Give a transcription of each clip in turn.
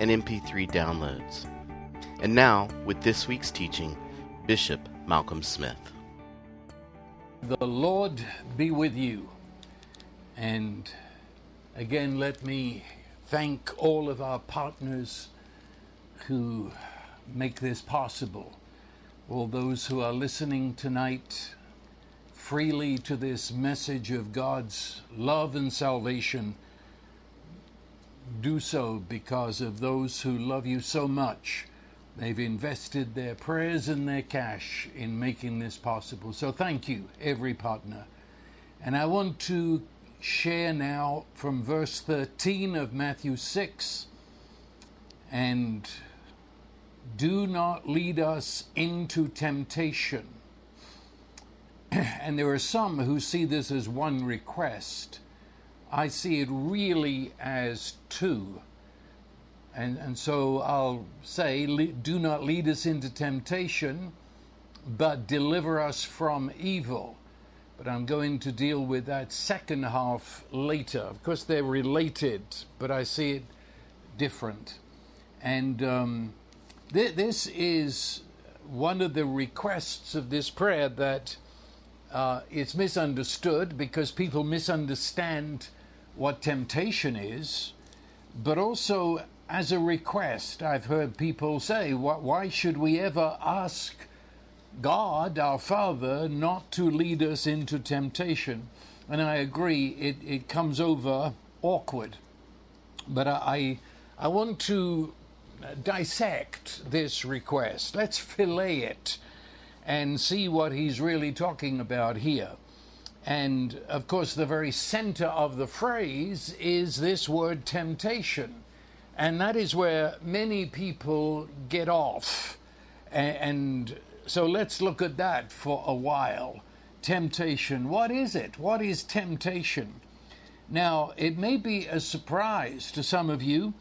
and MP3 downloads. And now, with this week's teaching, Bishop Malcolm Smith. The Lord be with you. And again, let me thank all of our partners who make this possible. All those who are listening tonight freely to this message of God's love and salvation do so because of those who love you so much. They've invested their prayers and their cash in making this possible. So thank you, every partner. And I want to share now from verse 13 of Matthew 6 and do not lead us into temptation. and there are some who see this as one request. I see it really as two. And, and so I'll say, do not lead us into temptation, but deliver us from evil. But I'm going to deal with that second half later. Of course, they're related, but I see it different. And um, th- this is one of the requests of this prayer that uh, it's misunderstood because people misunderstand what temptation is, but also as a request. I've heard people say, why should we ever ask God, our Father, not to lead us into temptation? And I agree, it, it comes over awkward. But I, I want to dissect this request. Let's fillet it and see what he's really talking about here. And of course, the very center of the phrase is this word temptation. And that is where many people get off. And so let's look at that for a while. Temptation. What is it? What is temptation? Now, it may be a surprise to some of you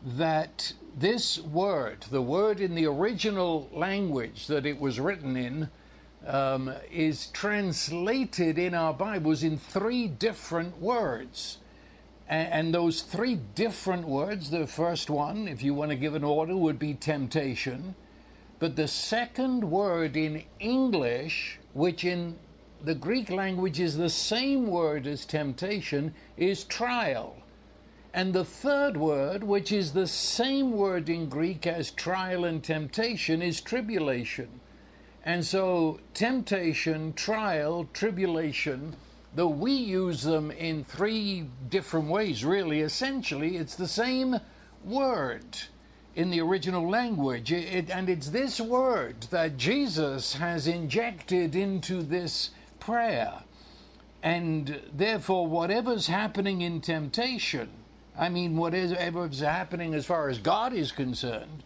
that this word, the word in the original language that it was written in, um, is translated in our Bibles in three different words. And, and those three different words, the first one, if you want to give an order, would be temptation. But the second word in English, which in the Greek language is the same word as temptation, is trial. And the third word, which is the same word in Greek as trial and temptation, is tribulation. And so, temptation, trial, tribulation, though we use them in three different ways, really, essentially, it's the same word in the original language. It, and it's this word that Jesus has injected into this prayer. And therefore, whatever's happening in temptation, I mean, whatever's happening as far as God is concerned,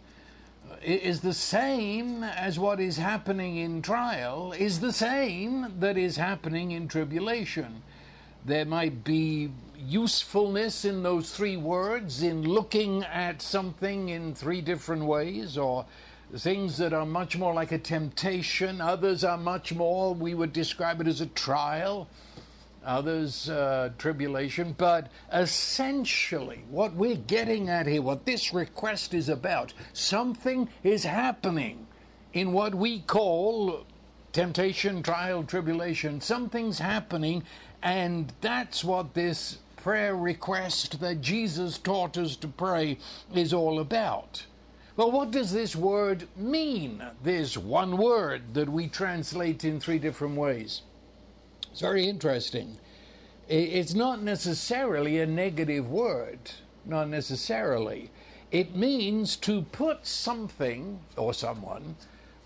is the same as what is happening in trial, is the same that is happening in tribulation. There might be usefulness in those three words, in looking at something in three different ways, or things that are much more like a temptation, others are much more, we would describe it as a trial others uh, tribulation. But essentially, what we're getting at here, what this request is about, something is happening in what we call temptation, trial, tribulation. Something's happening, and that's what this prayer request that Jesus taught us to pray is all about. Well, what does this word mean? This one word that we translate in three different ways. It's very interesting. It's not necessarily a negative word, not necessarily. It means to put something or someone,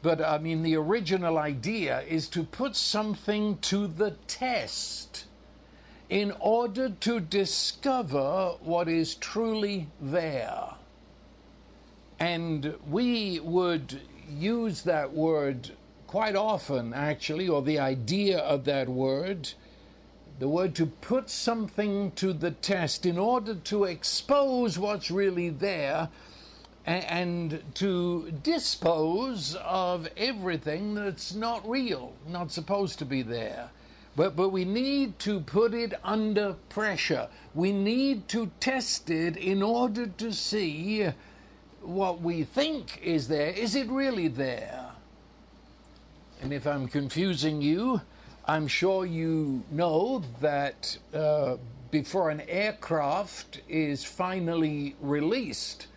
but I mean, the original idea is to put something to the test in order to discover what is truly there. And we would use that word quite often, actually, or the idea of that word, the word to put something to the test in order to expose what's really there and to dispose of everything that's not real, not supposed to be there. But, but we need to put it under pressure. We need to test it in order to see what we think is there. Is it really there? And if I'm confusing you, I'm sure you know that uh, before an aircraft is finally released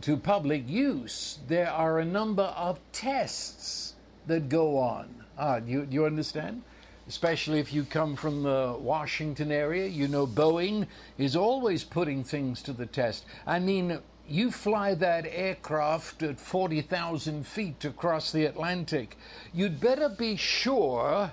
to public use, there are a number of tests that go on. Ah, you, you understand? especially if you come from the Washington area. You know, Boeing is always putting things to the test. I mean, you fly that aircraft at 40,000 feet across the Atlantic, you'd better be sure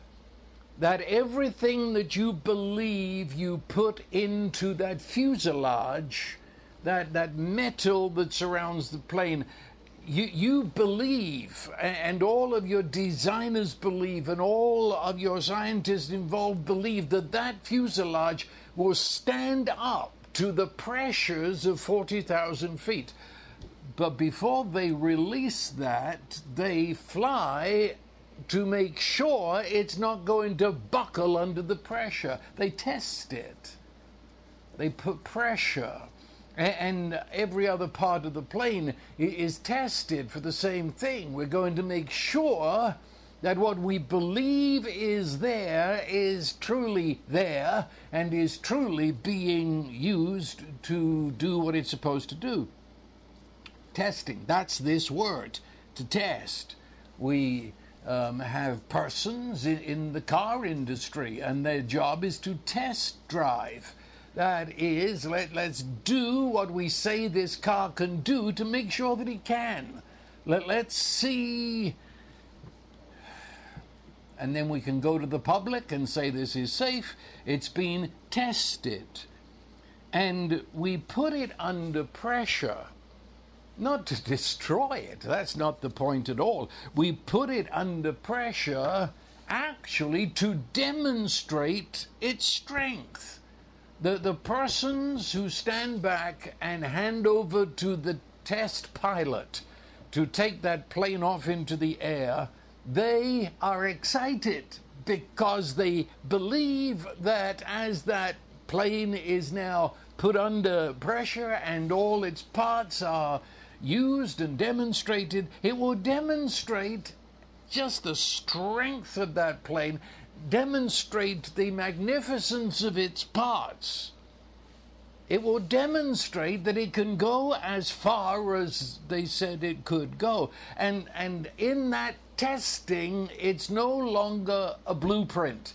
that everything that you believe you put into that fuselage, that, that metal that surrounds the plane, you, you believe, and all of your designers believe, and all of your scientists involved believe that that fuselage will stand up to the pressures of 40,000 feet. But before they release that, they fly to make sure it's not going to buckle under the pressure. They test it, they put pressure and every other part of the plane is tested for the same thing. We're going to make sure that what we believe is there is truly there and is truly being used to do what it's supposed to do. Testing, that's this word, to test. We um, have persons in, in the car industry, and their job is to test drive that is, let, let's do what we say this car can do to make sure that it can. Let, let's see. And then we can go to the public and say this is safe. It's been tested. And we put it under pressure not to destroy it. That's not the point at all. We put it under pressure actually to demonstrate its strength the, the persons who stand back and hand over to the test pilot to take that plane off into the air, they are excited because they believe that as that plane is now put under pressure and all its parts are used and demonstrated, it will demonstrate just the strength of that plane demonstrate the magnificence of its parts. It will demonstrate that it can go as far as they said it could go. And, and in that testing, it's no longer a blueprint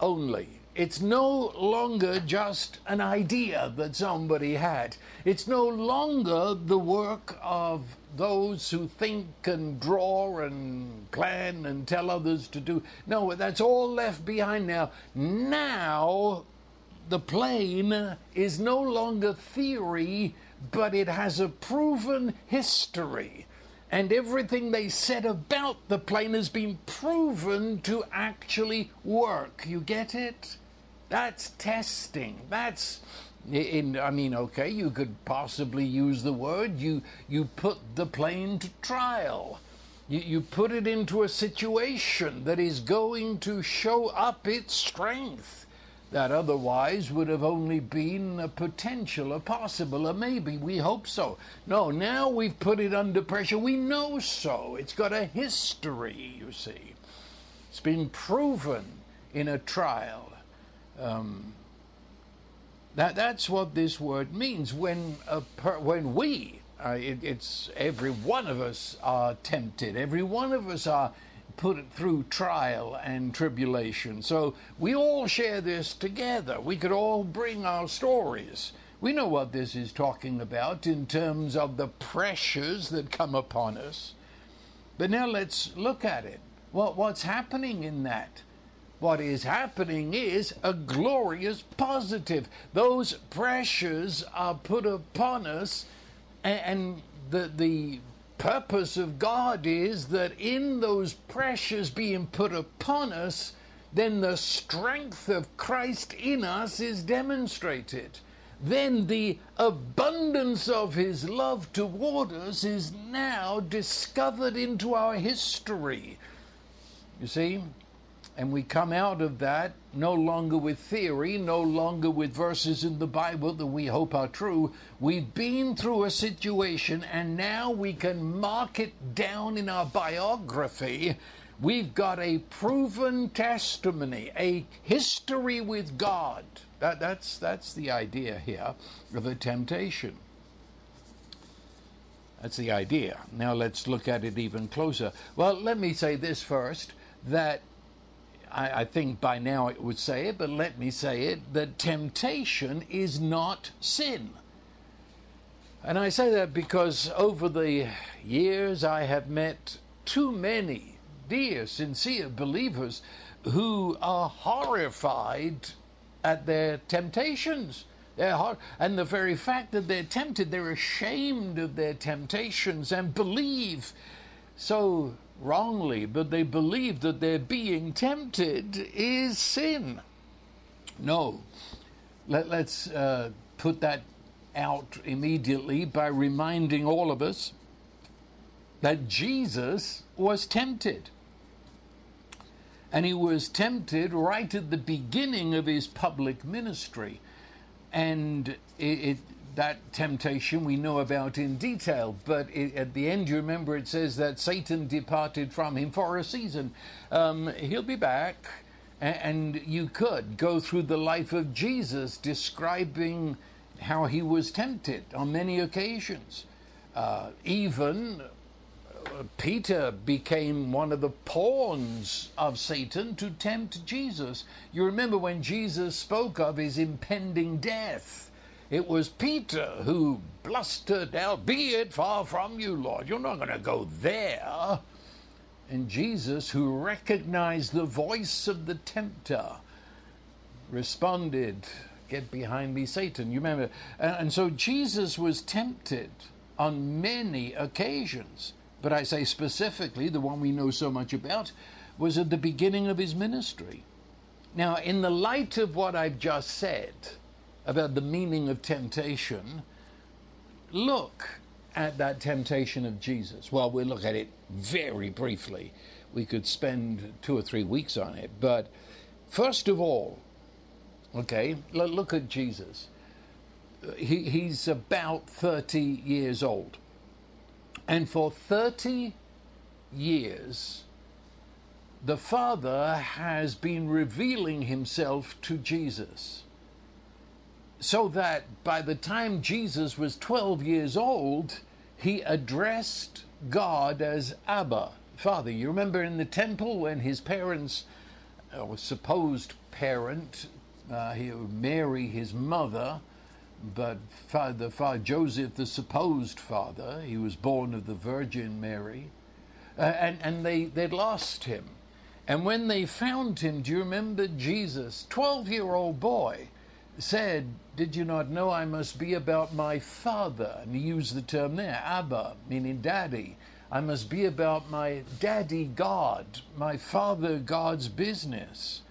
only. It's no longer just an idea that somebody had. It's no longer the work of those who think and draw and plan and tell others to do. No, that's all left behind now. Now, the plane is no longer theory, but it has a proven history. And everything they said about the plane has been proven to actually work. You get it? That's testing. That's in, I mean, okay, you could possibly use the word. You you put the plane to trial. You, you put it into a situation that is going to show up its strength that otherwise would have only been a potential, a possible, a maybe. We hope so. No, now we've put it under pressure. We know so. It's got a history, you see. It's been proven in a trial. Um, that, that's what this word means. When, per, when we, uh, it, it's every one of us are tempted, every one of us are put it through trial and tribulation. So we all share this together. We could all bring our stories. We know what this is talking about in terms of the pressures that come upon us. But now let's look at it. What, what's happening in that? What is happening is a glorious positive. Those pressures are put upon us, and the, the purpose of God is that in those pressures being put upon us, then the strength of Christ in us is demonstrated. Then the abundance of his love toward us is now discovered into our history. You see? And we come out of that no longer with theory, no longer with verses in the Bible that we hope are true. We've been through a situation and now we can mark it down in our biography. We've got a proven testimony, a history with God. That, that's, that's the idea here of a temptation. That's the idea. Now let's look at it even closer. Well, let me say this first that I, I, think by now it would say it, but let me say it that temptation is not sin. And I say that because over the years I have met too many dear, sincere believers who are horrified at their temptations. Hard, and the very fact that they're tempted, they're ashamed of their temptations and believe so wrongly, but they believe that their being tempted is sin. No. Let, us uh, put that out immediately by reminding all of us that Jesus was tempted. And he was tempted right at the beginning of his public ministry. And it, it, that temptation we know about in detail, but it, at the end, you remember it says that Satan departed from him for a season. Um, he'll be back, and, and you could go through the life of Jesus describing how he was tempted on many occasions. Uh, even uh, Peter became one of the pawns of Satan to tempt Jesus. You remember when Jesus spoke of his impending death it was Peter who blustered out, Be it far from you, Lord. You're not going to go there. And Jesus, who recognized the voice of the tempter, responded, Get behind me, Satan. You remember? And so Jesus was tempted on many occasions. But I say specifically, the one we know so much about was at the beginning of his ministry. Now, in the light of what I've just said, about the meaning of temptation, look at that temptation of Jesus. Well, we'll look at it very briefly. We could spend two or three weeks on it. But first of all, okay, look at Jesus. Uh, he, he's about 30 years old. And for 30 years, the Father has been revealing himself to Jesus so that by the time Jesus was 12 years old, he addressed God as Abba, Father. You remember in the temple when his parents, or supposed parent, uh, he, Mary, his mother, but father, father, Joseph, the supposed father, he was born of the Virgin Mary, uh, and, and they, they'd lost him. And when they found him, do you remember Jesus, 12 year old boy, said, Did you not know I must be about my Father? And he used the term there, Abba, meaning daddy. I must be about my daddy God, my Father God's business.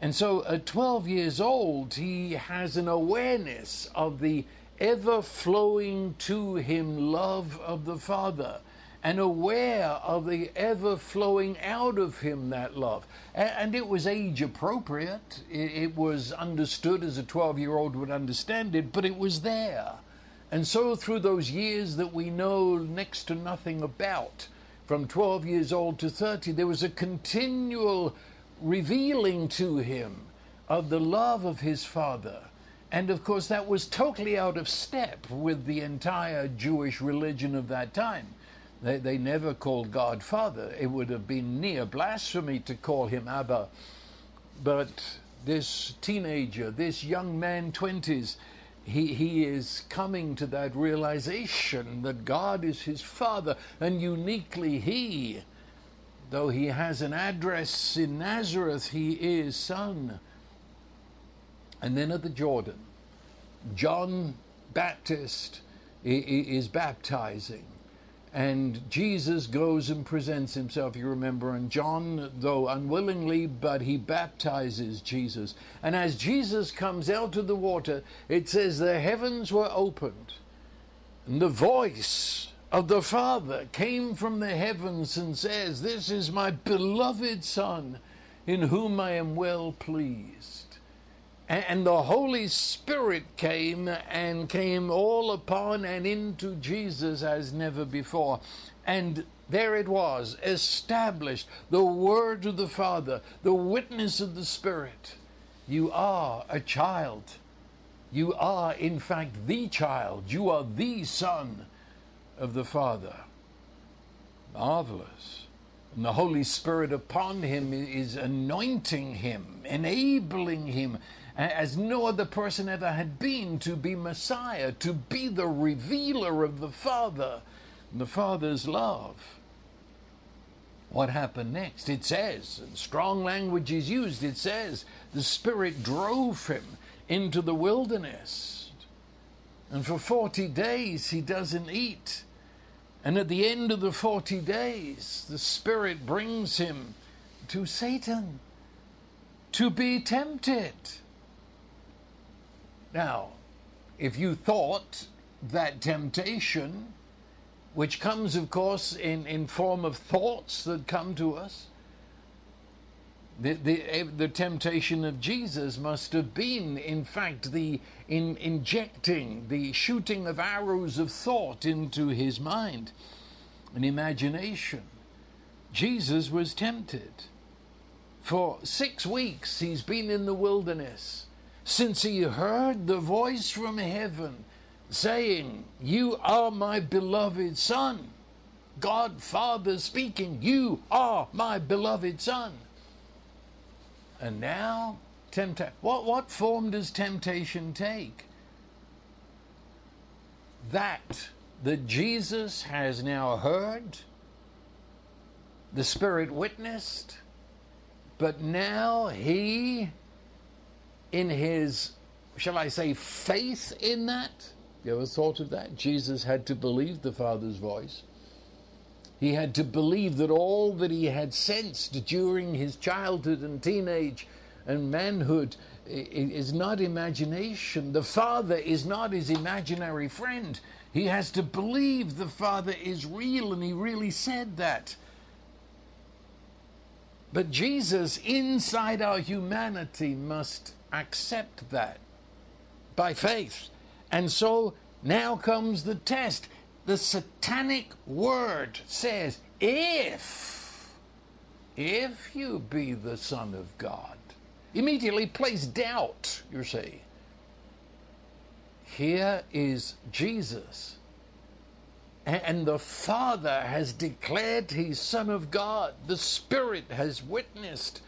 And so at 12 years old, he has an awareness of the ever flowing to him love of the Father and aware of the ever flowing out of him that love. And it was age appropriate. It was understood as a 12 year old would understand it, but it was there. And so, through those years that we know next to nothing about, from 12 years old to 30, there was a continual revealing to him of the love of his father. And of course, that was totally out of step with the entire Jewish religion of that time. They, they never called God Father. It would have been near blasphemy to call him Abba. But this teenager, this young man, 20s, he, he is coming to that realization that God is his Father, and uniquely he, though he has an address in Nazareth, he is Son. And then at the Jordan, John Baptist is baptizing. And Jesus goes and presents himself, you remember, and John, though unwillingly, but he baptizes Jesus. And as Jesus comes out of the water, it says the heavens were opened, and the voice of the Father came from the heavens and says, This is my beloved Son, in whom I am well pleased. And the Holy Spirit came and came all upon and into Jesus as never before. And there it was, established, the Word of the Father, the witness of the Spirit. You are a child. You are, in fact, the child. You are the Son of the Father. Marvelous. And the Holy Spirit upon him is anointing him, enabling him as no other person ever had been to be Messiah, to be the revealer of the Father, the Father's love. What happened next? It says, and strong language is used, it says, the Spirit drove him into the wilderness. And for 40 days he doesn't eat. And at the end of the 40 days, the Spirit brings him to Satan to be tempted. Now, if you thought that temptation, which comes, of course, in, in form of thoughts that come to us, the, the, eh, the temptation of Jesus must have been, in fact, the in, injecting, the shooting of arrows of thought into his mind and imagination. Jesus was tempted. For six weeks he's been in the wilderness since he heard the voice from heaven saying, You are my beloved Son. God Father speaking, You are my beloved Son. And now. What, what form does temptation take? That that Jesus has now heard, the Spirit witnessed, but now he in his, shall I say, faith in that? You ever thought of that? Jesus had to believe the Father's voice. He had to believe that all that he had sensed during his childhood and teenage and manhood is not imagination. The Father is not his imaginary friend. He has to believe the Father is real, and he really said that. But Jesus, inside our humanity, must accept that by faith. And so now comes the test. The satanic word says, if, if you be the Son of God, immediately place doubt, you see. Here is Jesus. And the Father has declared he's Son of God. The Spirit has witnessed.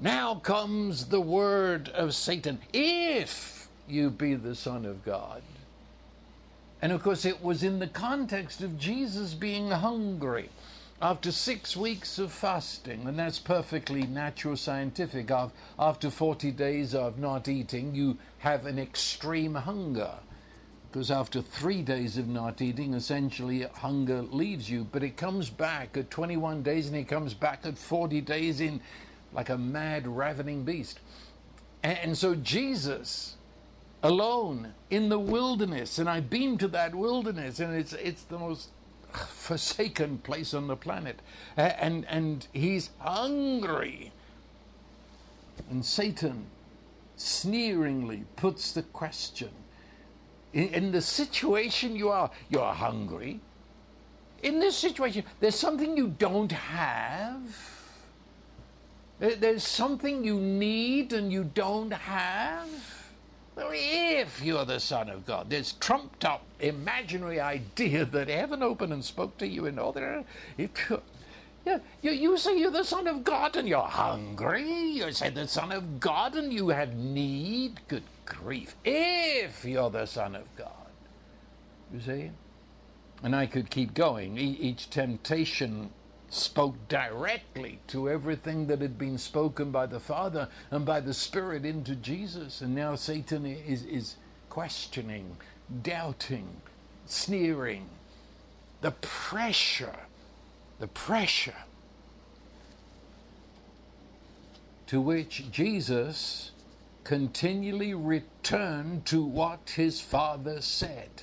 Now comes the word of Satan if you be the Son of God. And of course, it was in the context of Jesus being hungry after six weeks of fasting, and that's perfectly natural scientific. After 40 days of not eating, you have an extreme hunger. Because after three days of not eating, essentially hunger leaves you, but it comes back at 21 days and it comes back at 40 days in like a mad, ravening beast. And so Jesus, alone in the wilderness, and I've been to that wilderness, and it's it's the most forsaken place on the planet, and and he's hungry. And Satan sneeringly puts the question: in, in the situation you are, you're hungry. In this situation, there's something you don't have there's something you need and you don't have. If you're the Son of God, this trumped up imaginary idea that heaven opened and spoke to you in. It, yeah, you, you say you're the Son of God and you're hungry. You say the Son of God and you have need. Good grief. If you're the Son of God. You see? And I could keep going. E- each temptation spoke directly to everything that had been spoken by the Father and by the Spirit into Jesus. And now Satan is, is questioning, doubting, sneering, the pressure, the pressure to which Jesus continually returned to what his Father said.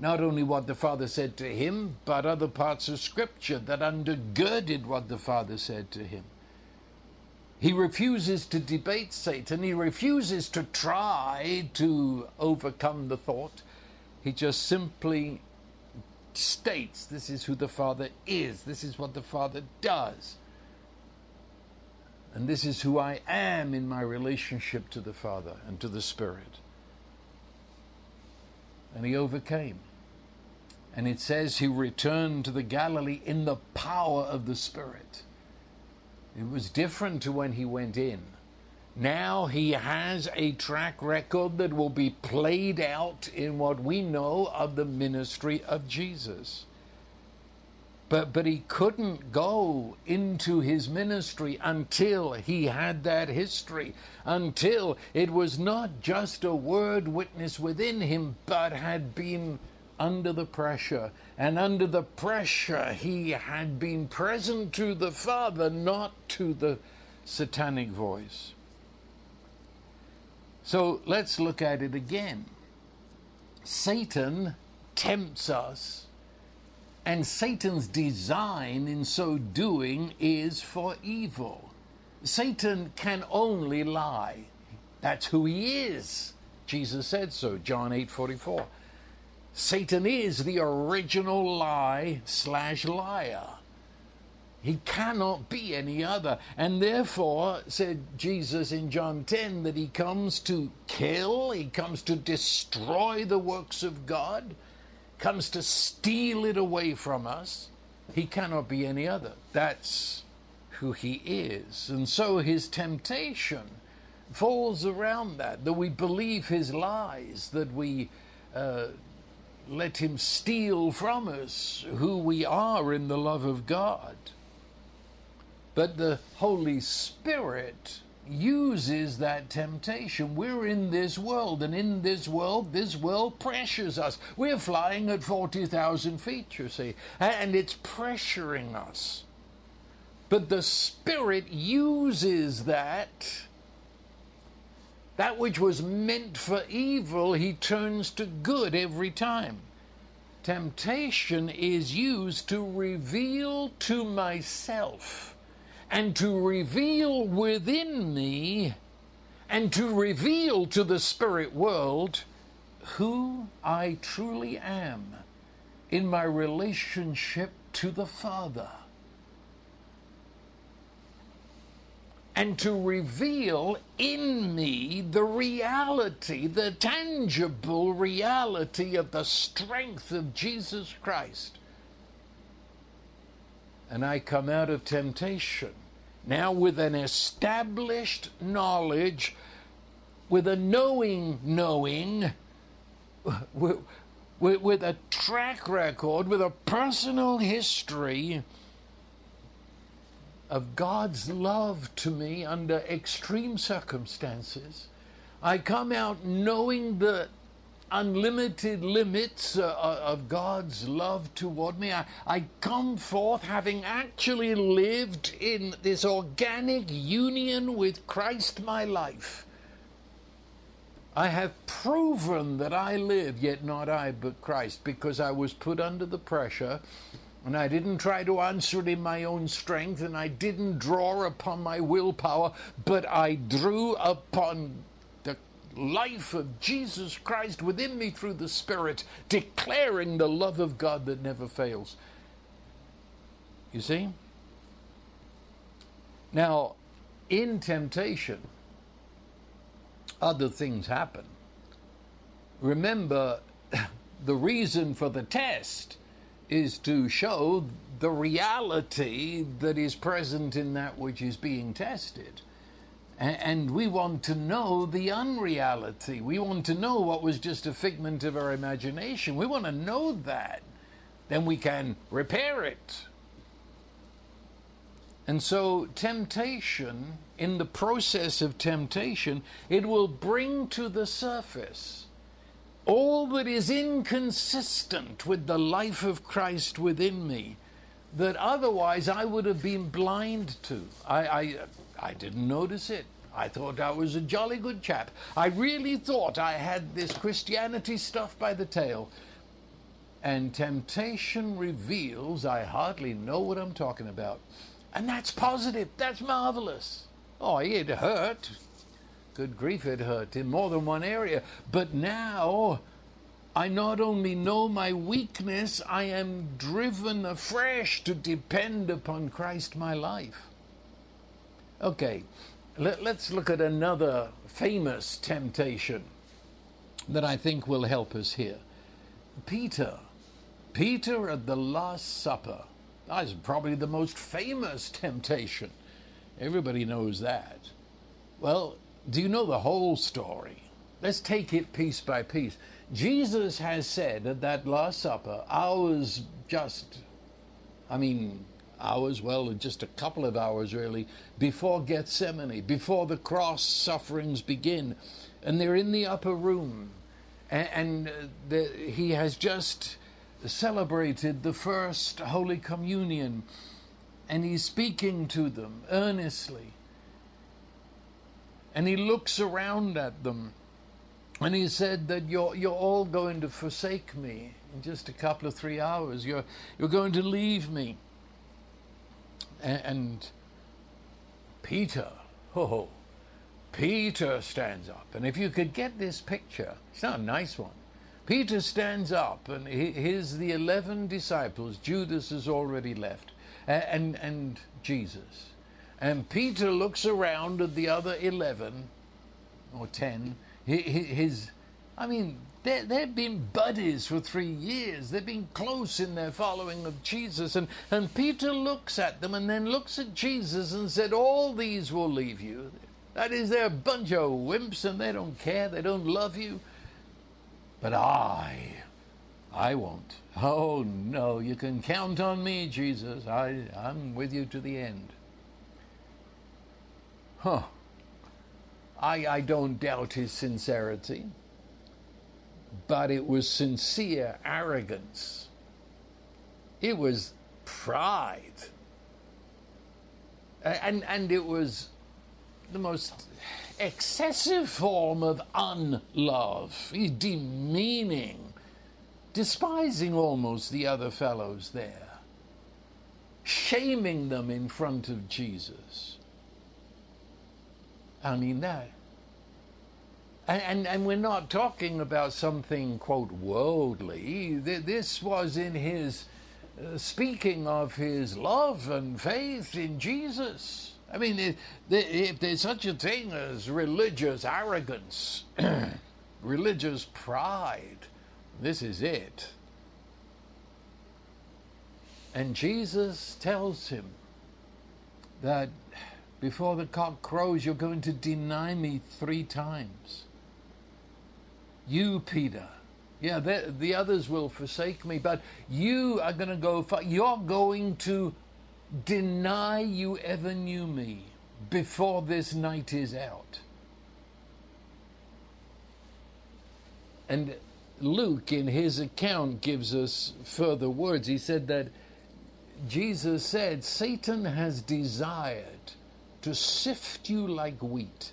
Not only what the Father said to him, but other parts of Scripture that undergirded what the Father said to him. He refuses to debate Satan. He refuses to try to overcome the thought. He just simply states this is who the Father is, this is what the Father does. And this is who I am in my relationship to the Father and to the Spirit. And he overcame. And it says he returned to the Galilee in the power of the Spirit. It was different to when he went in. Now he has a track record that will be played out in what we know of the ministry of Jesus. But, but he couldn't go into his ministry until he had that history, until it was not just a word witness within him, but had been under the pressure. And under the pressure, he had been present to the Father, not to the satanic voice. So let's look at it again. Satan tempts us, and Satan's design in so doing is for evil. Satan can only lie. That's who he is. Jesus said so, John 8 44. Satan is the original lie slash liar. He cannot be any other. And therefore, said Jesus in John 10, that he comes to kill, he comes to destroy the works of God, comes to steal it away from us. He cannot be any other. That's who he is. And so his temptation falls around that, that we believe his lies, that we. Uh, let him steal from us who we are in the love of God. But the Holy Spirit uses that temptation. We're in this world, and in this world, this world pressures us. We're flying at 40,000 feet, you see, and it's pressuring us. But the Spirit uses that that which was meant for evil, he turns to good every time. Temptation is used to reveal to myself and to reveal within me and to reveal to the spirit world who I truly am in my relationship to the Father. And to reveal in me the reality, the tangible reality of the strength of Jesus Christ. And I come out of temptation now with an established knowledge, with a knowing knowing, with, a track record, with a personal history of God's love to me under extreme circumstances. I come out knowing the unlimited limits uh, uh, of God's love toward me. I, I come forth having actually lived in this organic union with Christ my life. I have proven that I live, yet not I, but Christ, because I was put under the pressure and I didn't try to answer it in my own strength, and I didn't draw upon my willpower, but I drew upon the life of Jesus Christ within me through the Spirit, declaring the love of God that never fails. You see? Now, in temptation, other things happen. Remember, the reason for the test is to show the reality that is present in that which is being tested. And we want to know the unreality. We want to know what was just a figment of our imagination. We want to know that. Then we can repair it. And so, temptation, in the process of temptation, it will bring to the surface all that is inconsistent with the life of Christ within me that otherwise I would have been blind to. I, I, I didn't notice it. I thought I was a jolly good chap. I really thought I had this Christianity stuff by the tail. And temptation reveals I hardly know what I'm talking about. And that's positive. That's marvelous. Oh, it hurt. Good grief, it hurt in more than one area. But now I not only know my weakness, I am driven afresh to depend upon Christ my life. Okay, let, us look at another famous temptation that I think will help us here. Peter. Peter at the Last Supper. That's probably the most famous temptation. Everybody knows that. Well, do you know the whole story? Let's take it piece by piece. Jesus has said at that Last Supper, hours just, I mean, hours, well, just a couple of hours really, before Gethsemane, before the cross sufferings begin. And they're in the upper room. And, and uh, the, he has just celebrated the first Holy Communion. And he's speaking to them earnestly. And he looks around at them and he said that you're, you're all going to forsake me in just a couple of three hours. You're, you're going to leave me. And, and Peter, oh, Peter stands up. And if you could get this picture, it's not a nice one. Peter stands up, and here's the 11 disciples. Judas has already left, and, and Jesus. And Peter looks around at the other 11 or 10 his, I mean, they've been buddies for three years. They've been close in their following of Jesus. And, and Peter looks at them and then looks at Jesus and said, All these will leave you. That is, they're a bunch of wimps and they don't care. They don't love you. But I, I won't. Oh, no, you can count on me, Jesus. I, I'm with you to the end. Huh. I, I don't doubt his sincerity, but it was sincere arrogance. It was pride. And, and it was the most excessive form of unlove. Demeaning, despising almost the other fellows there, shaming them in front of Jesus. I mean that. And, and, and, we're not talking about something, quote, worldly. This was in his uh, speaking of his love and faith in Jesus. I mean, if there's such a thing as religious arrogance, religious pride, this is it. And Jesus tells him that before the cock crows, you're going to deny me three times. You, Peter. Yeah, the, the others will forsake me, but you are going to go, you're going to deny you ever knew me before this night is out. And Luke, in his account, gives us further words. He said that Jesus said, Satan has desired to sift you like wheat.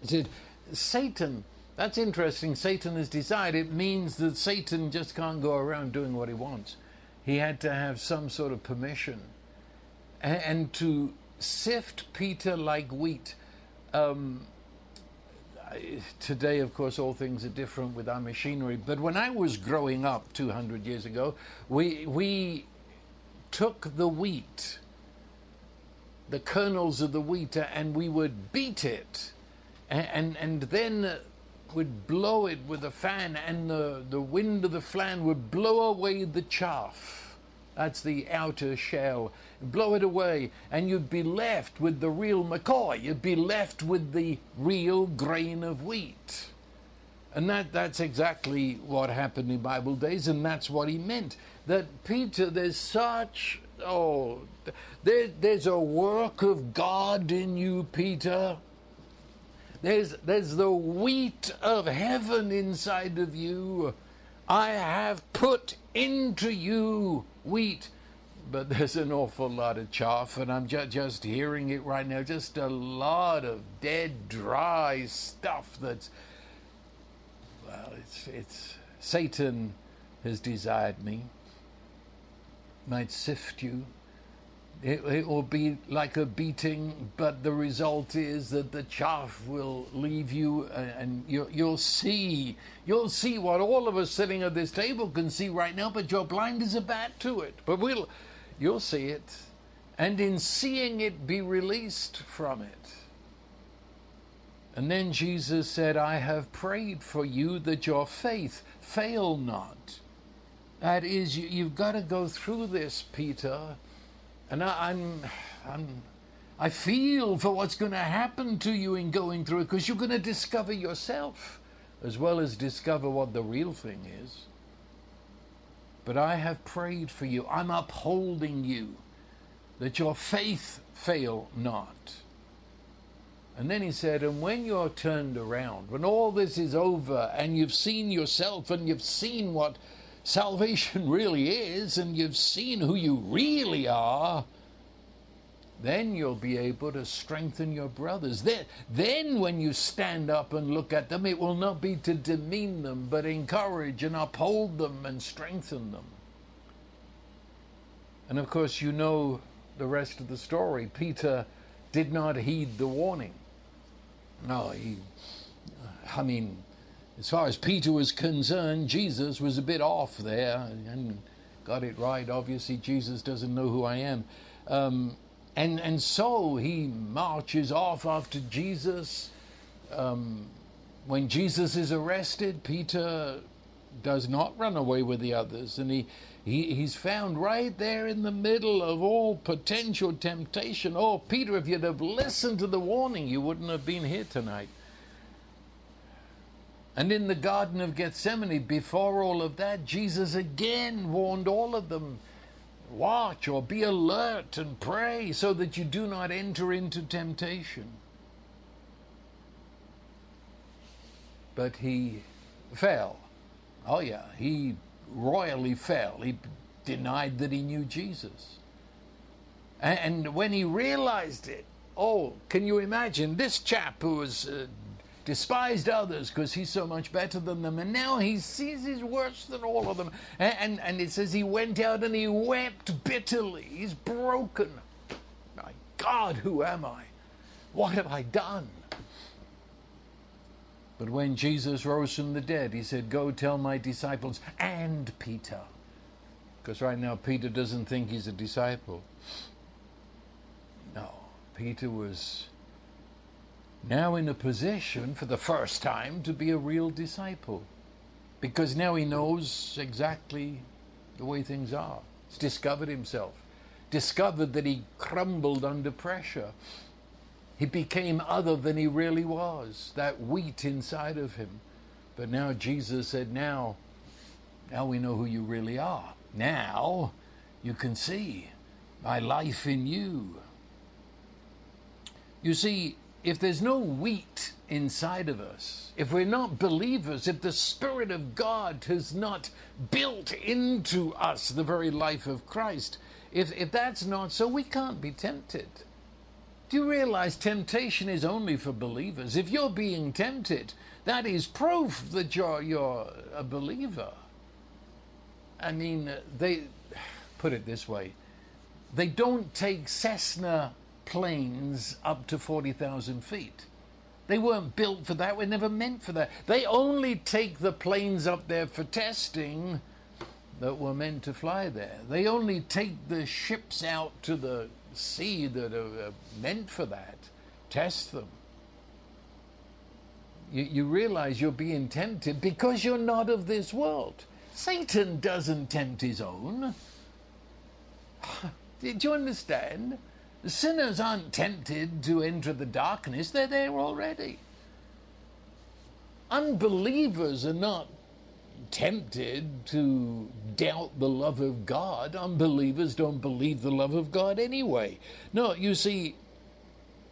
He said, Satan, that's interesting. Satan has desired. It means that Satan just can't go around doing what he wants. He had to have some sort of permission. And, and to sift Peter like wheat. Um, today, of course, all things are different with our machinery. But when I was growing up 200 years ago, we, we took the wheat the kernels of the wheat and we would beat it and, and, and then would blow it with a fan and the, the wind of the fan would blow away the chaff. That's the outer shell. Blow it away, and you'd be left with the real McCoy. You'd be left with the real grain of wheat. And that, that's exactly what happened in Bible days, and that's what he meant. That Peter, there's such Oh, there, there's a work of God in you, Peter. There's, there's the wheat of heaven inside of you. I have put into you wheat. But there's an awful lot of chaff, and I'm ju- just hearing it right now. Just a lot of dead, dry stuff that's, well, it's, it's Satan has desired me, might sift you it, it, will be like a beating, but the result is that the chaff will leave you, uh, and you, you'll see, you'll see what all of us sitting at this table can see right now. But your blind is a bat to it. But we'll, you'll see it, and in seeing it, be released from it. And then Jesus said, "I have prayed for you that your faith fail not." That is, you, you've got to go through this, Peter and I, I'm, I'm, I feel for what's going to happen to you in going through it because you're going to discover yourself as well as discover what the real thing is. But I have prayed for you. I'm upholding you that your faith fail not. And then he said, And when you're turned around, when all this is over and you've seen yourself and you've seen what salvation really is and you've seen who you really are, then you'll be able to strengthen your brothers. Then, when you stand up and look at them, it will not be to demean them, but encourage and uphold them and strengthen them. And of course, you know the rest of the story. Peter did not heed the warning. No, he, I mean, as far as Peter was concerned, Jesus was a bit off there and got it right. Obviously, Jesus doesn't know who I am. Um, and, and so he marches off after Jesus. Um, when Jesus is arrested, Peter does not run away with the others, and he, he he's found right there in the middle of all potential temptation. Oh, Peter, if you'd have listened to the warning, you wouldn't have been here tonight. And in the Garden of Gethsemane, before all of that, Jesus again warned all of them watch or be alert and pray so that you do not enter into temptation. But he fell. Oh, yeah, he royally fell. He denied that he knew Jesus. And when he realized it, oh, can you imagine this chap who was uh, despised others because he's so much better than them. And now he sees he's worse than all of them. And, and, and it says he went out and he wept bitterly. He's broken. My God, who am I? What have I done? But when Jesus rose from the dead, he said, Go tell my disciples and Peter. Because right now, Peter doesn't think he's a disciple. No, Peter was now in a position for the first time to be a real disciple. Because now he knows exactly the way things are. He's discovered himself, discovered that he crumbled under pressure. He became other than he really was, that wheat inside of him. But now Jesus said, Now, now we know who you really are. Now you can see my life in you. You see, if there's no wheat inside of us, if we're not believers, if the Spirit of God has not built into us the very life of Christ, if, if that's not so, we can't be tempted. Do you realize temptation is only for believers? If you're being tempted, that is proof that you're, you're a believer. I mean, they put it this way they don't take Cessna planes up to 40,000 feet. They weren't built for that, were never meant for that. They only take the planes up there for testing that were meant to fly there. They only take the ships out to the sea that are uh, meant for that, test them. You, you realize you're being tempted because you're not of this world. Satan doesn't tempt his own. Do you understand? Sinners aren't tempted to enter the darkness, they're there already. Unbelievers are not tempted to doubt the love of God. Unbelievers don't believe the love of God anyway. No, you see,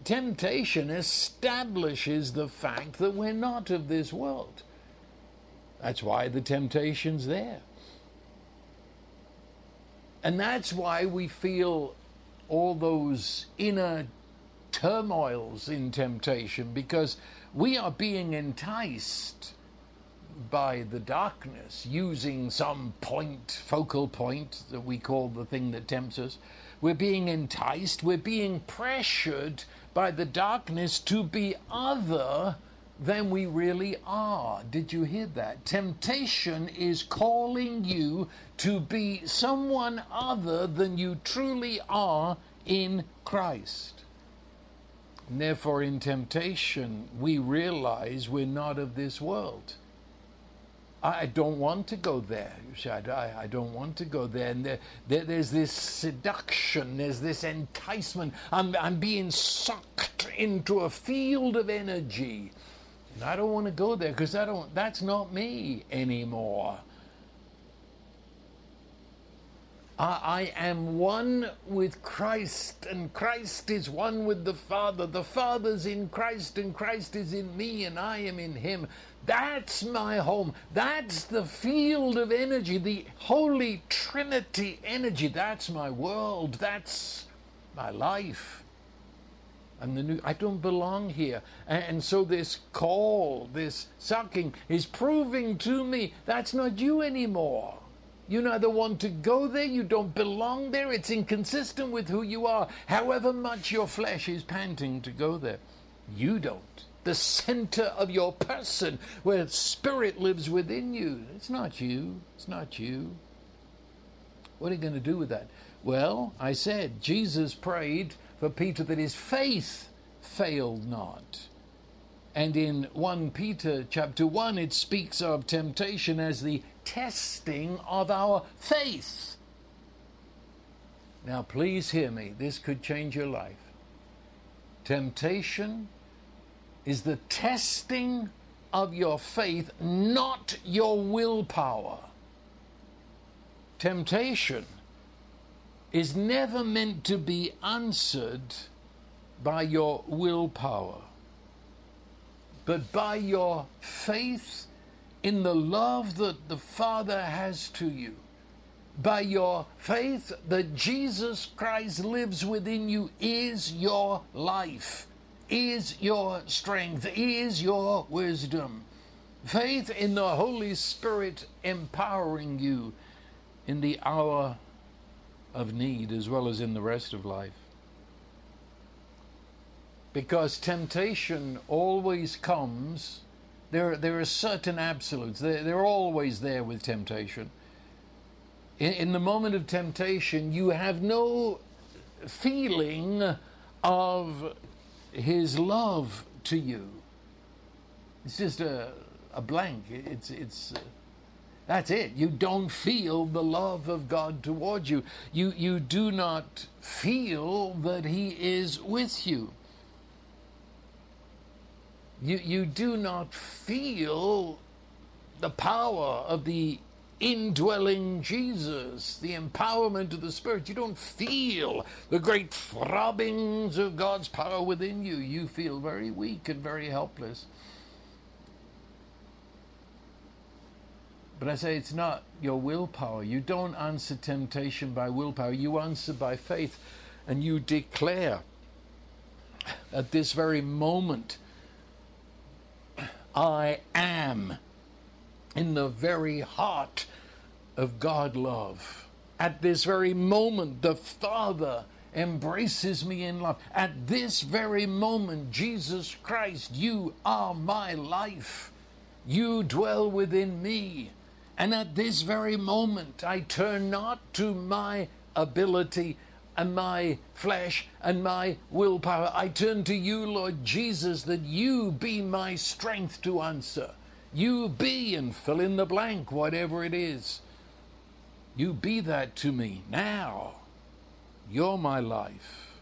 temptation establishes the fact that we're not of this world. That's why the temptation's there. And that's why we feel all those inner turmoils in temptation because we are being enticed by the darkness using some point, focal point that we call the thing that tempts us. We're being enticed, we're being pressured by the darkness to be other than we really are. Did you hear that? Temptation is calling you to be someone other than you truly are in Christ. And therefore, in temptation, we realize we're not of this world. I don't want to go there. I, I don't want to go there. And there, there, there's this seduction, there's this enticement. I'm, I'm being sucked into a field of energy. And I don't want to go there because I don't that's not me anymore. I, I am one with Christ, and Christ is one with the Father. The Father's in Christ, and Christ is in me, and I am in Him. That's my home. That's the field of energy, the Holy Trinity energy. That's my world. That's my life. I'm the new, I don't belong here. And, and so this call, this sucking, is proving to me that's not you anymore. You neither want to go there, you don't belong there, it's inconsistent with who you are, however much your flesh is panting to go there. You don't. The center of your person, where spirit lives within you, it's not you. It's not you. What are you going to do with that? Well, I said, Jesus prayed for Peter that his faith failed not. And in 1 Peter chapter 1, it speaks of temptation as the testing of our faith. Now, please hear me. This could change your life. Temptation is the testing of your faith, not your willpower. Temptation is never meant to be answered by your willpower, but by your faith in the love that the Father has to you, by your faith that Jesus Christ lives within you, is your life, is your strength, is your wisdom. Faith in the Holy Spirit empowering you in the hour of need as well as in the rest of life. Because temptation always comes there, there are certain absolutes. They're, they're always there with temptation. In, in the moment of temptation, you have no feeling of His love to you. It's just a, a blank. It's, it's, that's it. You don't feel the love of God towards you. You, you do not feel that He is with you you, you do not feel the power of the indwelling Jesus, the empowerment of the Spirit. You don't feel the great throbbings of God's power within you. You feel very weak and very helpless. But I say it's not your willpower. You don't answer temptation by willpower, you answer by faith. And you declare at this very moment I am in the very heart of God love. At this very moment, the Father embraces me in love. At this very moment, Jesus Christ, you are my life. You dwell within me. And at this very moment, I turn not to my ability and my flesh and my willpower. I turn to you, Lord Jesus, that you be my strength to answer. You be and fill in the blank, whatever it is. You be that to me now. You're my life.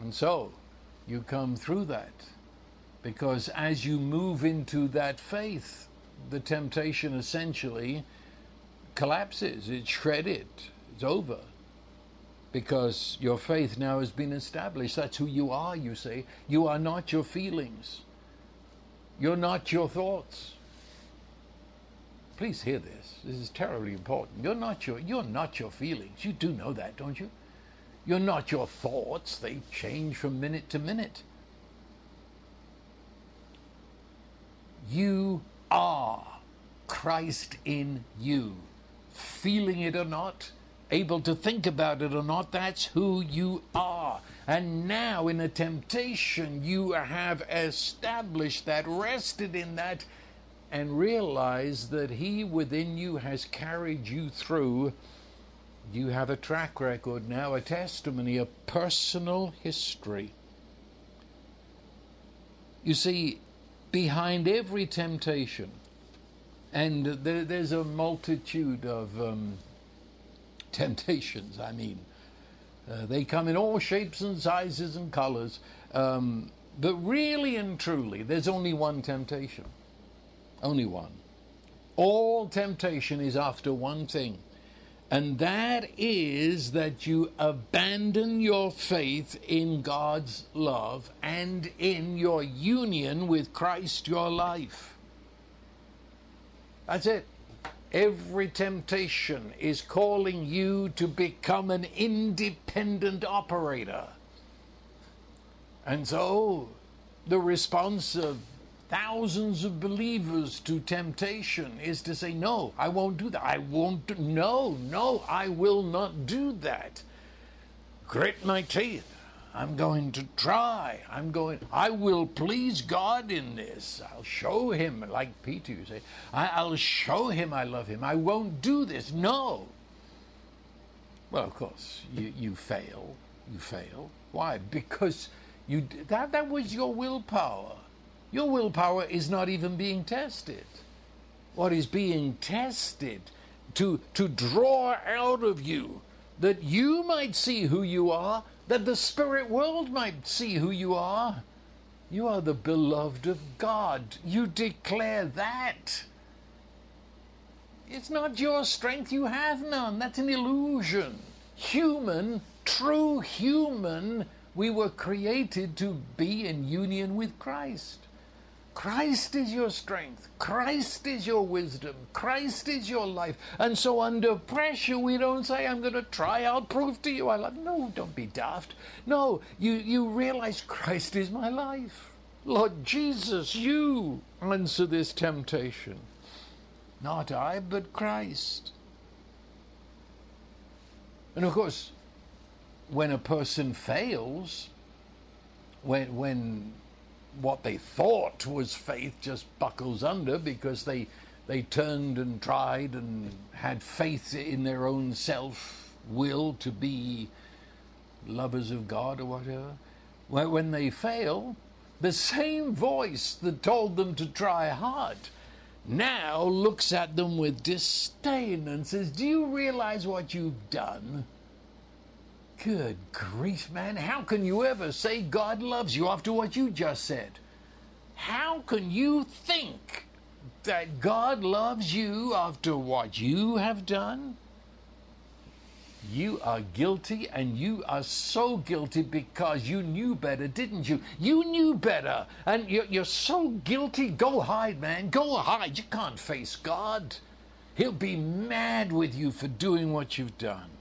And so you come through that because as you move into that faith, the temptation essentially collapses, it's shredded, it's over. because your faith now has been established. That's who you are, you say. You are not your feelings, you're not your thoughts. Please hear this. This is terribly important. You're not your, you're not your feelings. You do know that, don't you? You're not your thoughts. They change from minute to minute. You are Christ in you. Feeling it or not, able to think about it or not, that's who you are. And now, in a temptation, you have established that, rested in that, and realized that He within you has carried you through. You have a track record now, a testimony, a personal history. You see, behind every temptation, and there, there's a multitude of um, temptations, I mean. Uh, they come in all shapes and sizes and colors. Um, but really and truly, there's only one temptation. Only one. All temptation is after one thing, and that is that you abandon your faith in God's love and in your union with Christ your life. That's it. Every temptation is calling you to become an independent operator. And so the response of thousands of believers to temptation is to say, No, I won't do that. I won't. Do, no, no, I will not do that. Grit my teeth. I'm going to try. I'm going, I will please God in this. I'll show him, like Peter, you say, I, will show him I love him. I won't do this. No. Well, of course, you, you fail. You fail. Why? Because you that, that was your willpower. Your willpower is not even being tested. What is being tested to, to draw out of you that you might see who you are, that the spirit world might see who you are. You are the beloved of God. You declare that. It's not your strength, you have none. That's an illusion. Human, true human, we were created to be in union with Christ. Christ is your strength. Christ is your wisdom. Christ is your life. And so, under pressure, we don't say, I'm going to try, I'll prove to you I love. No, don't be daft. No, you, you realize Christ is my life. Lord Jesus, you answer this temptation. Not I, but Christ. And of course, when a person fails, when, when what they thought was faith just buckles under because they they turned and tried and had faith in their own self will to be lovers of God or whatever. When they fail, the same voice that told them to try hard now looks at them with disdain and says, Do you realize what you've done? Good grief, man. How can you ever say God loves you after what you just said? How can you think that God loves you after what you have done? You are guilty, and you are so guilty because you knew better, didn't you? You knew better, and you're, you're so guilty. Go hide, man. Go hide. You can't face God. He'll be mad with you for doing what you've done.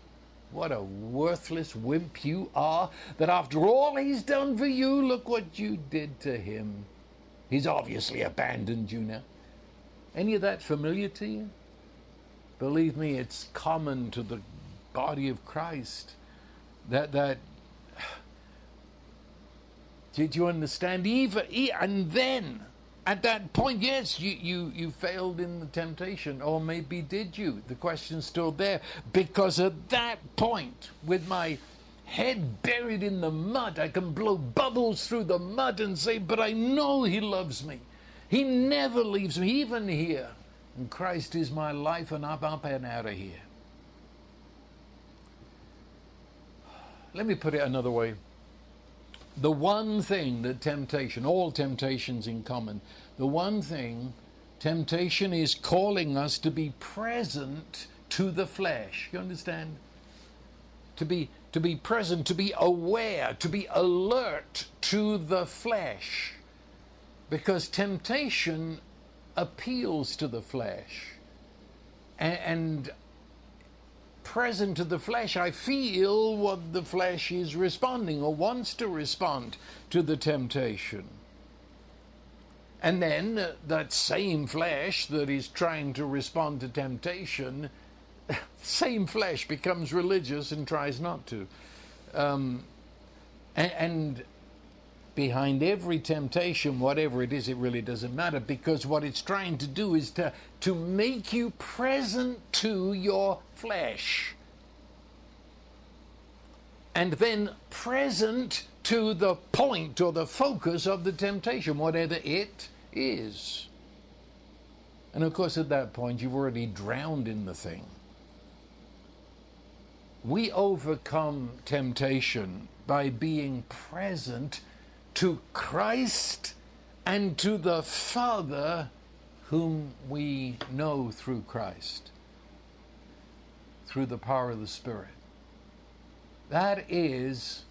What a worthless wimp you are, that after all he's done for you, look what you did to him. He's obviously abandoned you now. Any of that familiar to you? Believe me, it's common to the body of Christ. That that did you understand? Even and then at that point, yes, you, you, you failed in the temptation, or maybe did you? The question's still there. Because at that point, with my head buried in the mud, I can blow bubbles through the mud and say, But I know He loves me. He never leaves me, even here. And Christ is my life, and I'm up and out of here. Let me put it another way the one thing that temptation, all temptations in common, the one thing temptation is calling us to be present to the flesh. You understand? To be to be present, to be aware, to be alert to the flesh. Because temptation appeals to the flesh. And, present to the flesh, I feel what the flesh is responding or wants to respond to the temptation. And then uh, that same flesh that is trying to respond to temptation, same flesh becomes religious and tries not to. Um, and, and behind every temptation, whatever it is, it really doesn't matter because what it's trying to do is to, to make you present to your flesh. And then present to the point or the focus of the temptation, whatever it is. And of course, at that point, you've already drowned in the thing. We overcome temptation by being present to Christ and to the Father whom we know through Christ, through the power of the Spirit. That is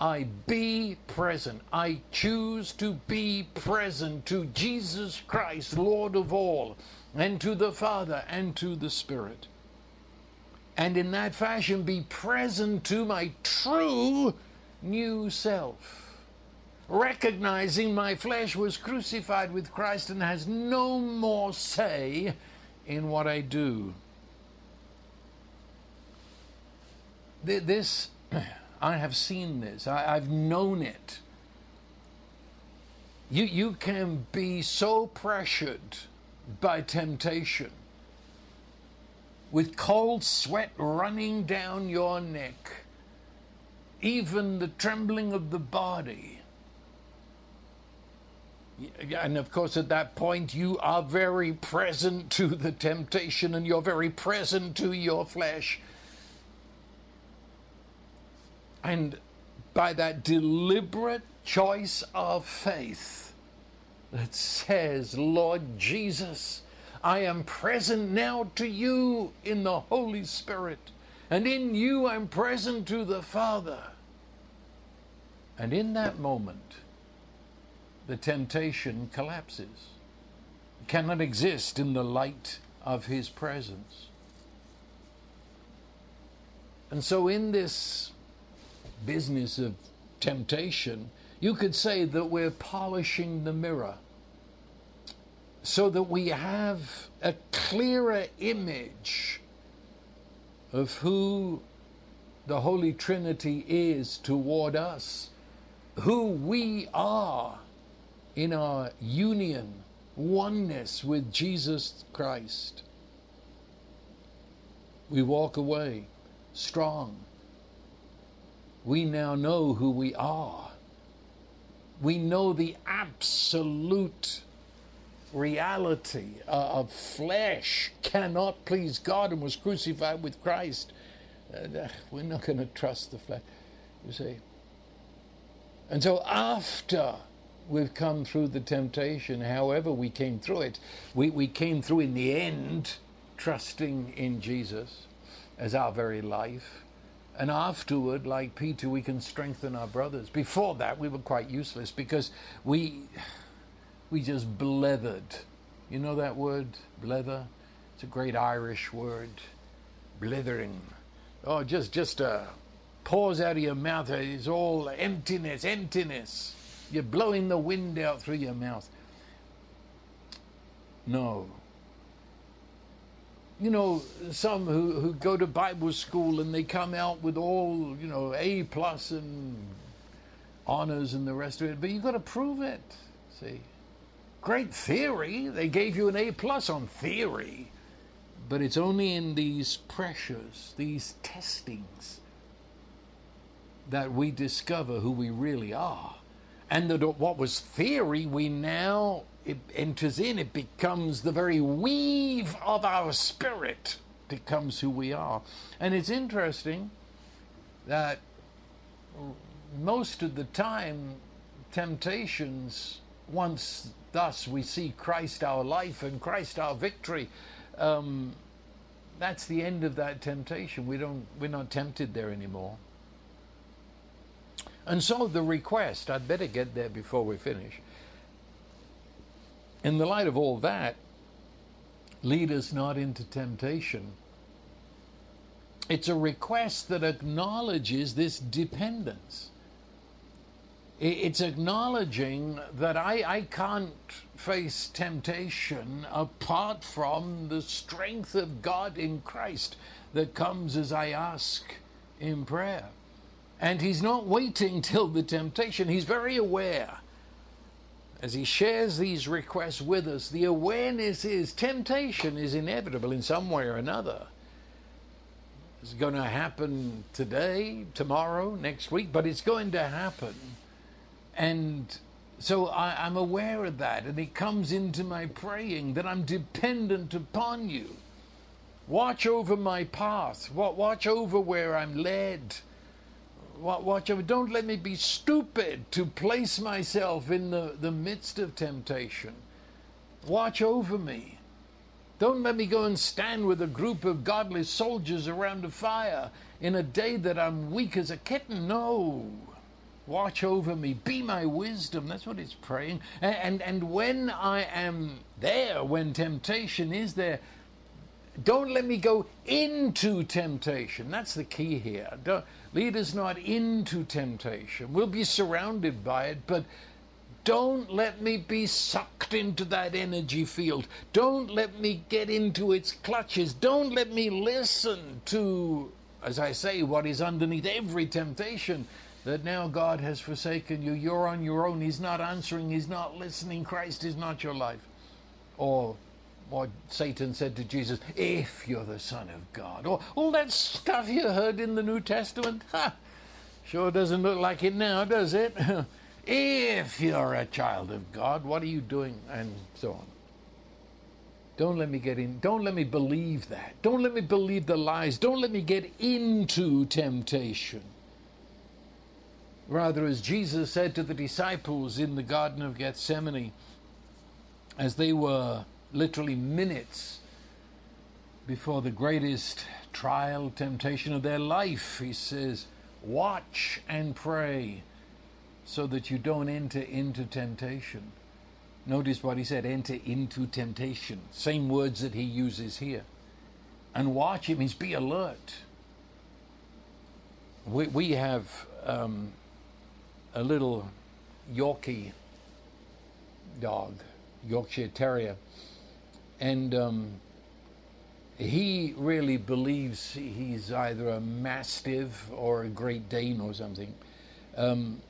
I be present. I choose to be present to Jesus Christ, Lord of all, and to the Father and to the Spirit. And in that fashion, be present to my true new self. Recognizing my flesh was crucified with Christ and has no more say in what I do. This I have seen this. I, have known it. You, you can be so pressured by temptation with cold sweat running down your neck, even the trembling of the body. And of course, at that point, you are very present to the temptation and you're very present to your flesh. And by that deliberate choice of faith that says, Lord Jesus, I am present now to you in the Holy Spirit, and in you I'm present to the Father. And in that moment, the temptation collapses. Cannot exist in the light of His presence. And so, in this business of temptation, you could say that we're polishing the mirror so that we have a clearer image of who the Holy Trinity is toward us, who we are in our union, oneness with Jesus Christ. We walk away strong we now know who we are. We know the absolute reality uh, of flesh cannot please God and was crucified with Christ. Uh, we're not going to trust the flesh, you see. And so after we've come through the temptation, however we came through it, we, we came through in the end trusting in Jesus as our very life. And afterward, like Peter, we can strengthen our brothers. Before that, we were quite useless because we, we just blethered. You know that word, blether? It's a great Irish word, blithering. Oh, just just a pours out of your mouth. It's all emptiness, emptiness. You're blowing the wind out through your mouth. No, you know, some who, who go to Bible school and they come out with all, you know, A plus and honors and the rest of it, but you've got to prove it. See, great theory. They gave you an A plus on theory, but it's only in these pressures, these testings, that we discover who we really are. And that what was theory, we now it enters in, it becomes the very weave of our spirit, becomes who we are. And it's interesting that most of the time, temptations, once thus we see Christ our life and Christ our victory, um, that's the end of that temptation. We don't, we're not tempted there anymore. And so the request, I'd better get there before we finish. In the light of all that, lead us not into temptation. It's a request that acknowledges this dependence. It's acknowledging that I, I can't face temptation apart from the strength of God in Christ that comes as I ask in prayer. And he's not waiting till the temptation, he's very aware. As he shares these requests with us, the awareness is temptation is inevitable in some way or another. It's going to happen today, tomorrow, next week, but it's going to happen. And so I, am aware of that, and it comes into my praying that I'm dependent upon you. Watch over my path. Watch over where I'm led. Watch over. Don't let me be stupid to place myself in the, the midst of temptation. Watch over me. Don't let me go and stand with a group of godly soldiers around a fire in a day that I'm weak as a kitten. No. Watch over me. Be my wisdom. That's what it's praying. And, and, and when I am there, when temptation is there, don't let me go into temptation. That's the key here. Don't, lead us not into temptation. We'll be surrounded by it, but don't let me be sucked into that energy field. Don't let me get into its clutches. Don't let me listen to, as I say, what is underneath every temptation that now God has forsaken you. You're on your own. He's not answering. He's not listening. Christ is not your life. Or what Satan said to Jesus, if you're the Son of God. Or all that stuff you heard in the New Testament. Ha! Sure doesn't look like it now, does it? if you're a child of God, what are you doing? And so on. Don't let me get in. Don't let me believe that. Don't let me believe the lies. Don't let me get into temptation. Rather, as Jesus said to the disciples in the Garden of Gethsemane, as they were literally minutes before the greatest trial, temptation of their life, he says, Watch and pray so that you don't enter into temptation. Notice what he said enter into temptation. Same words that he uses here. And watch, it means be alert. We, we have um, a little Yorkie dog, Yorkshire Terrier, and um, he really believes he's either a Mastiff or a Great Dane or something. Um,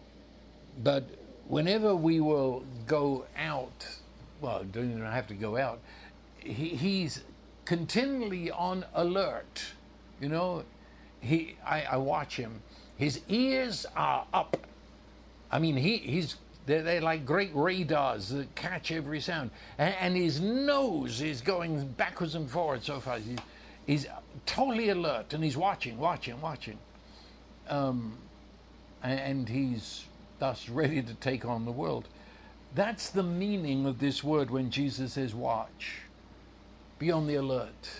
but whenever we will go out, well, don't even have to go out, he, he's continually on alert. You know, he I, I watch him. His ears are up I mean, he, he's they're, they're, like great radars that catch every sound. And, and, his nose is going backwards and forwards so far. He's, he's totally alert and he's watching, watching, watching. Um, and, and he's thus ready to take on the world. That's the meaning of this word when Jesus says, watch. Be on the alert.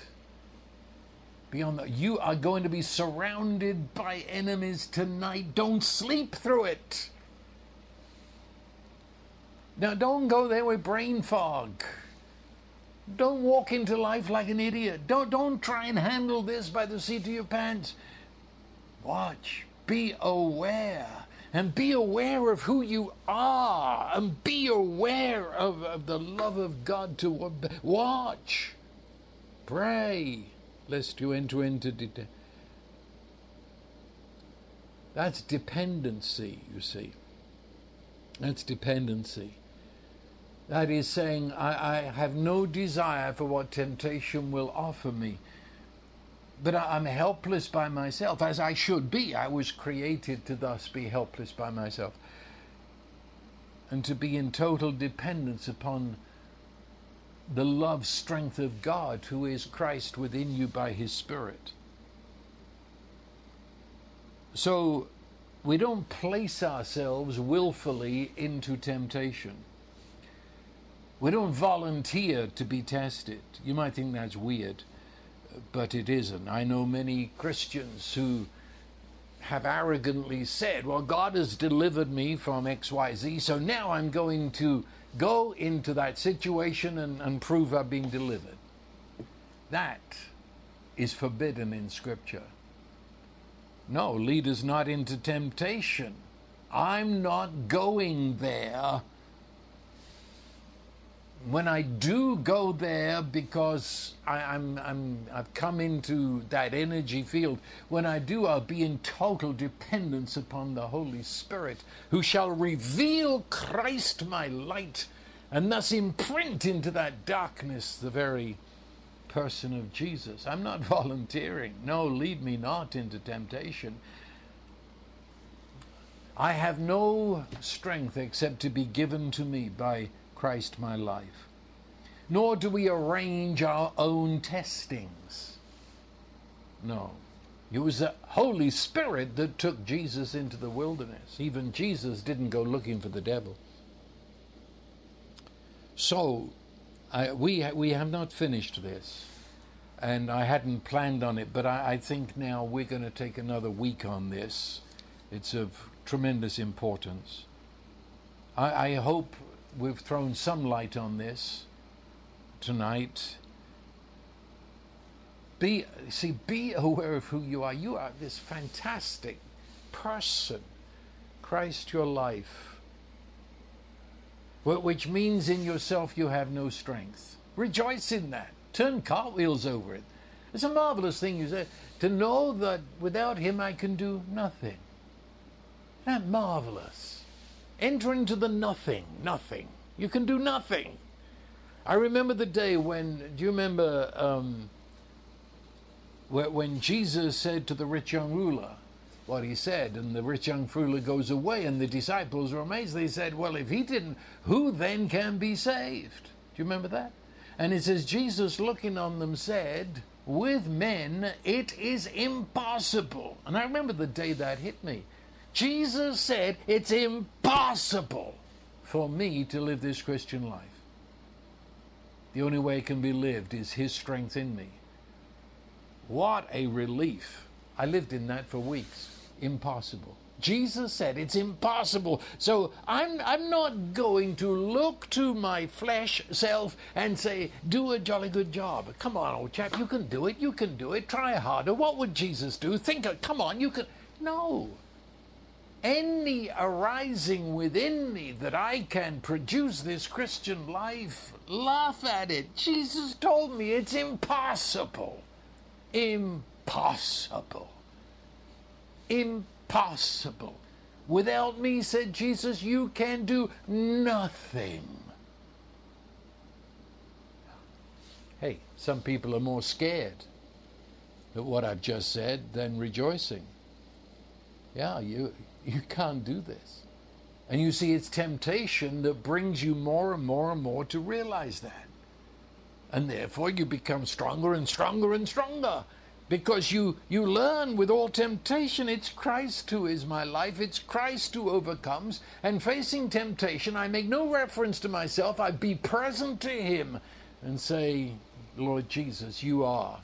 Be on the, you are going to be surrounded by enemies tonight. Don't sleep through it. Now, don't go there with brain fog. Don't walk into life like an idiot. Don't, don't try and handle this by the seat of your pants. Watch. Be aware. And be aware of who you are. And be aware of, of the love of God to watch. Pray, lest you enter into. De- That's dependency, you see. That's dependency. That is saying, I, I have no desire for what temptation will offer me. But I, I'm helpless by myself, as I should be. I was created to thus be helpless by myself. And to be in total dependence upon the love strength of God, who is Christ within you by his Spirit. So we don't place ourselves willfully into temptation. We don't volunteer to be tested. You might think that's weird, but it isn't. I know many Christians who have arrogantly said, Well, God has delivered me from XYZ, so now I'm going to go into that situation and, and prove I've been delivered. That is forbidden in Scripture. No, lead us not into temptation. I'm not going there when I do go there because I, am I'm, I'm I've come into that energy field, when I do, I'll be in total dependence upon the Holy Spirit, who shall reveal Christ my light, and thus imprint into that darkness the very person of Jesus. I'm not volunteering. No, lead me not into temptation. I have no strength except to be given to me by Christ my life. Nor do we arrange our own testings. No. It was the Holy Spirit that took Jesus into the wilderness. Even Jesus didn't go looking for the devil. So, I, we, we have not finished this. And I hadn't planned on it, but I, I think now we're going to take another week on this. It's of tremendous importance. I, I hope we've thrown some light on this tonight. Be see, be aware of who you are. You are this fantastic person, Christ your life, which means in yourself you have no strength. Rejoice in that. Turn cartwheels over it. It's a marvelous thing you say to know that without Him I can do nothing. Isn't that marvelous? Enter into the nothing, nothing. You can do nothing. I remember the day when, do you remember um, when Jesus said to the rich young ruler what he said, and the rich young ruler goes away, and the disciples were amazed. They said, Well, if he didn't, who then can be saved? Do you remember that? And it says, Jesus looking on them said, With men it is impossible. And I remember the day that hit me. Jesus said, It's impossible for me to live this Christian life. The only way it can be lived is His strength in me. What a relief. I lived in that for weeks. Impossible. Jesus said it's impossible. So I'm, I'm not going to look to my flesh self and say, do a jolly good job. Come on, old chap, you can do it. You can do it. Try harder. What would Jesus do? Think, come on, you can. No any arising within me that I can produce this Christian life, laugh at it. Jesus told me it's impossible. Impossible. Impossible. Without me, said Jesus, you can do nothing. Hey, some people are more scared at what I've just said than rejoicing. Yeah, you you can't do this. And you see, it's temptation that brings you more and more and more to realize that. And therefore, you become stronger and stronger and stronger because you, you learn with all temptation it's Christ who is my life, it's Christ who overcomes. And facing temptation, I make no reference to myself, I be present to Him and say, Lord Jesus, you are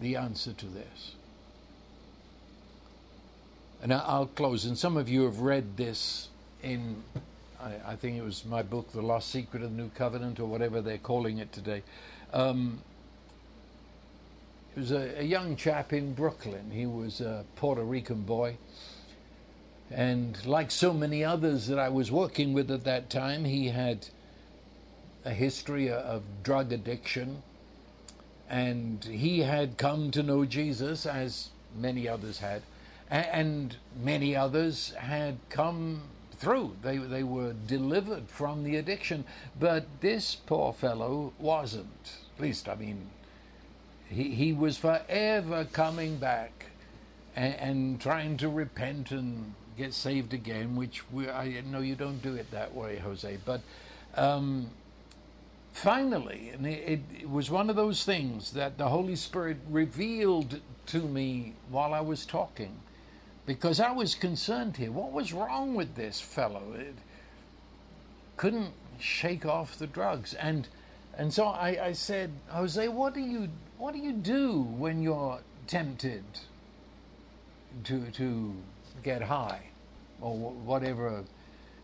the answer to this. And I'll close. And some of you have read this in, I, I, think it was my book, The Lost Secret of the New Covenant, or whatever they're calling it today. Um, it was a, a, young chap in Brooklyn. He was a Puerto Rican boy. And like so many others that I was working with at that time, he had a history of drug addiction. And he had come to know Jesus, as many others had and many others had come through. They, they were delivered from the addiction. But this poor fellow wasn't. At least, I mean, he, he was forever coming back and, and trying to repent and get saved again, which we, I know you don't do it that way, Jose. But um, finally, and it, it was one of those things that the Holy Spirit revealed to me while I was talking because I was concerned here. What was wrong with this fellow? It couldn't shake off the drugs, and and so I, I said, Jose, what do you what do you do when you're tempted? to to get high, or whatever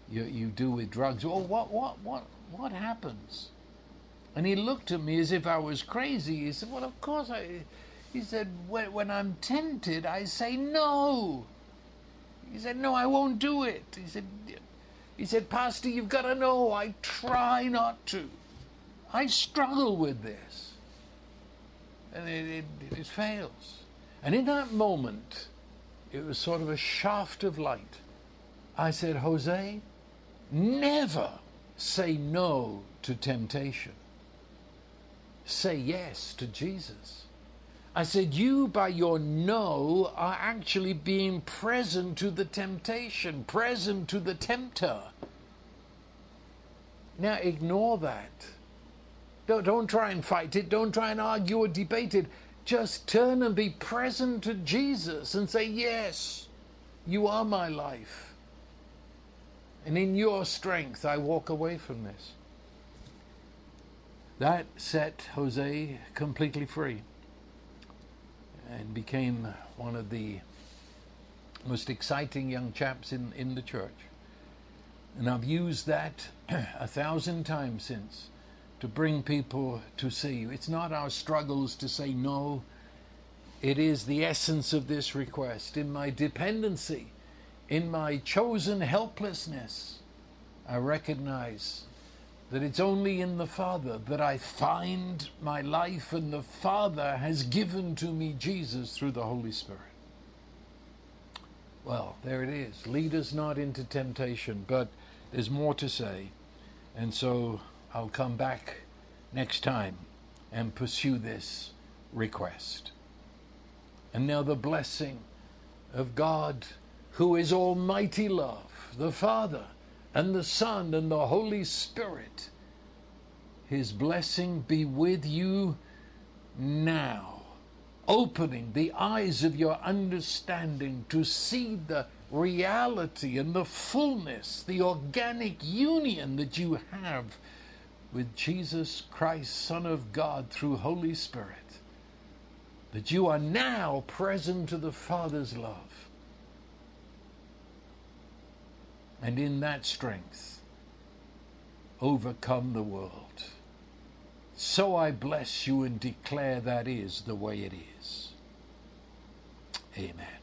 you you do with drugs. or what what what what happens? And he looked at me as if I was crazy. He said, "Well, of course I." He said, "When when I'm tempted, I say no." He said, "No, I won't do it." He said, "He said, Pastor, you've got to know, I try not to. I struggle with this, and it, it, it fails." And in that moment, it was sort of a shaft of light. I said, Jose, never say no to temptation. Say yes to Jesus. I said, You, by your no, are actually being present to the temptation, present to the tempter. Now, ignore that. Don't, don't try and fight it. Don't try and argue or debate it. Just turn and be present to Jesus and say, Yes, you are my life. And in your strength, I walk away from this. That set Jose completely free and became one of the most exciting young chaps in, in the church. And I've used that a thousand times since to bring people to see you. it's not our struggles to say no, it is the essence of this request. In my dependency, in my chosen helplessness, I recognize that it's only in the Father that I find my life, and the Father has given to me Jesus through the Holy Spirit. Well, there it is. Lead us not into temptation, but there's more to say. And so I'll come back next time and pursue this request. And now the blessing of God, who is Almighty Love, the Father, and the Son, and the Holy Spirit, His blessing be with you now, opening the eyes of your understanding to see the reality and the fullness, the organic union that you have with Jesus Christ, Son of God, through Holy Spirit. That you are now present to the Father's love. And in that strength, overcome the world. So I bless you and declare that is the way it is. Amen.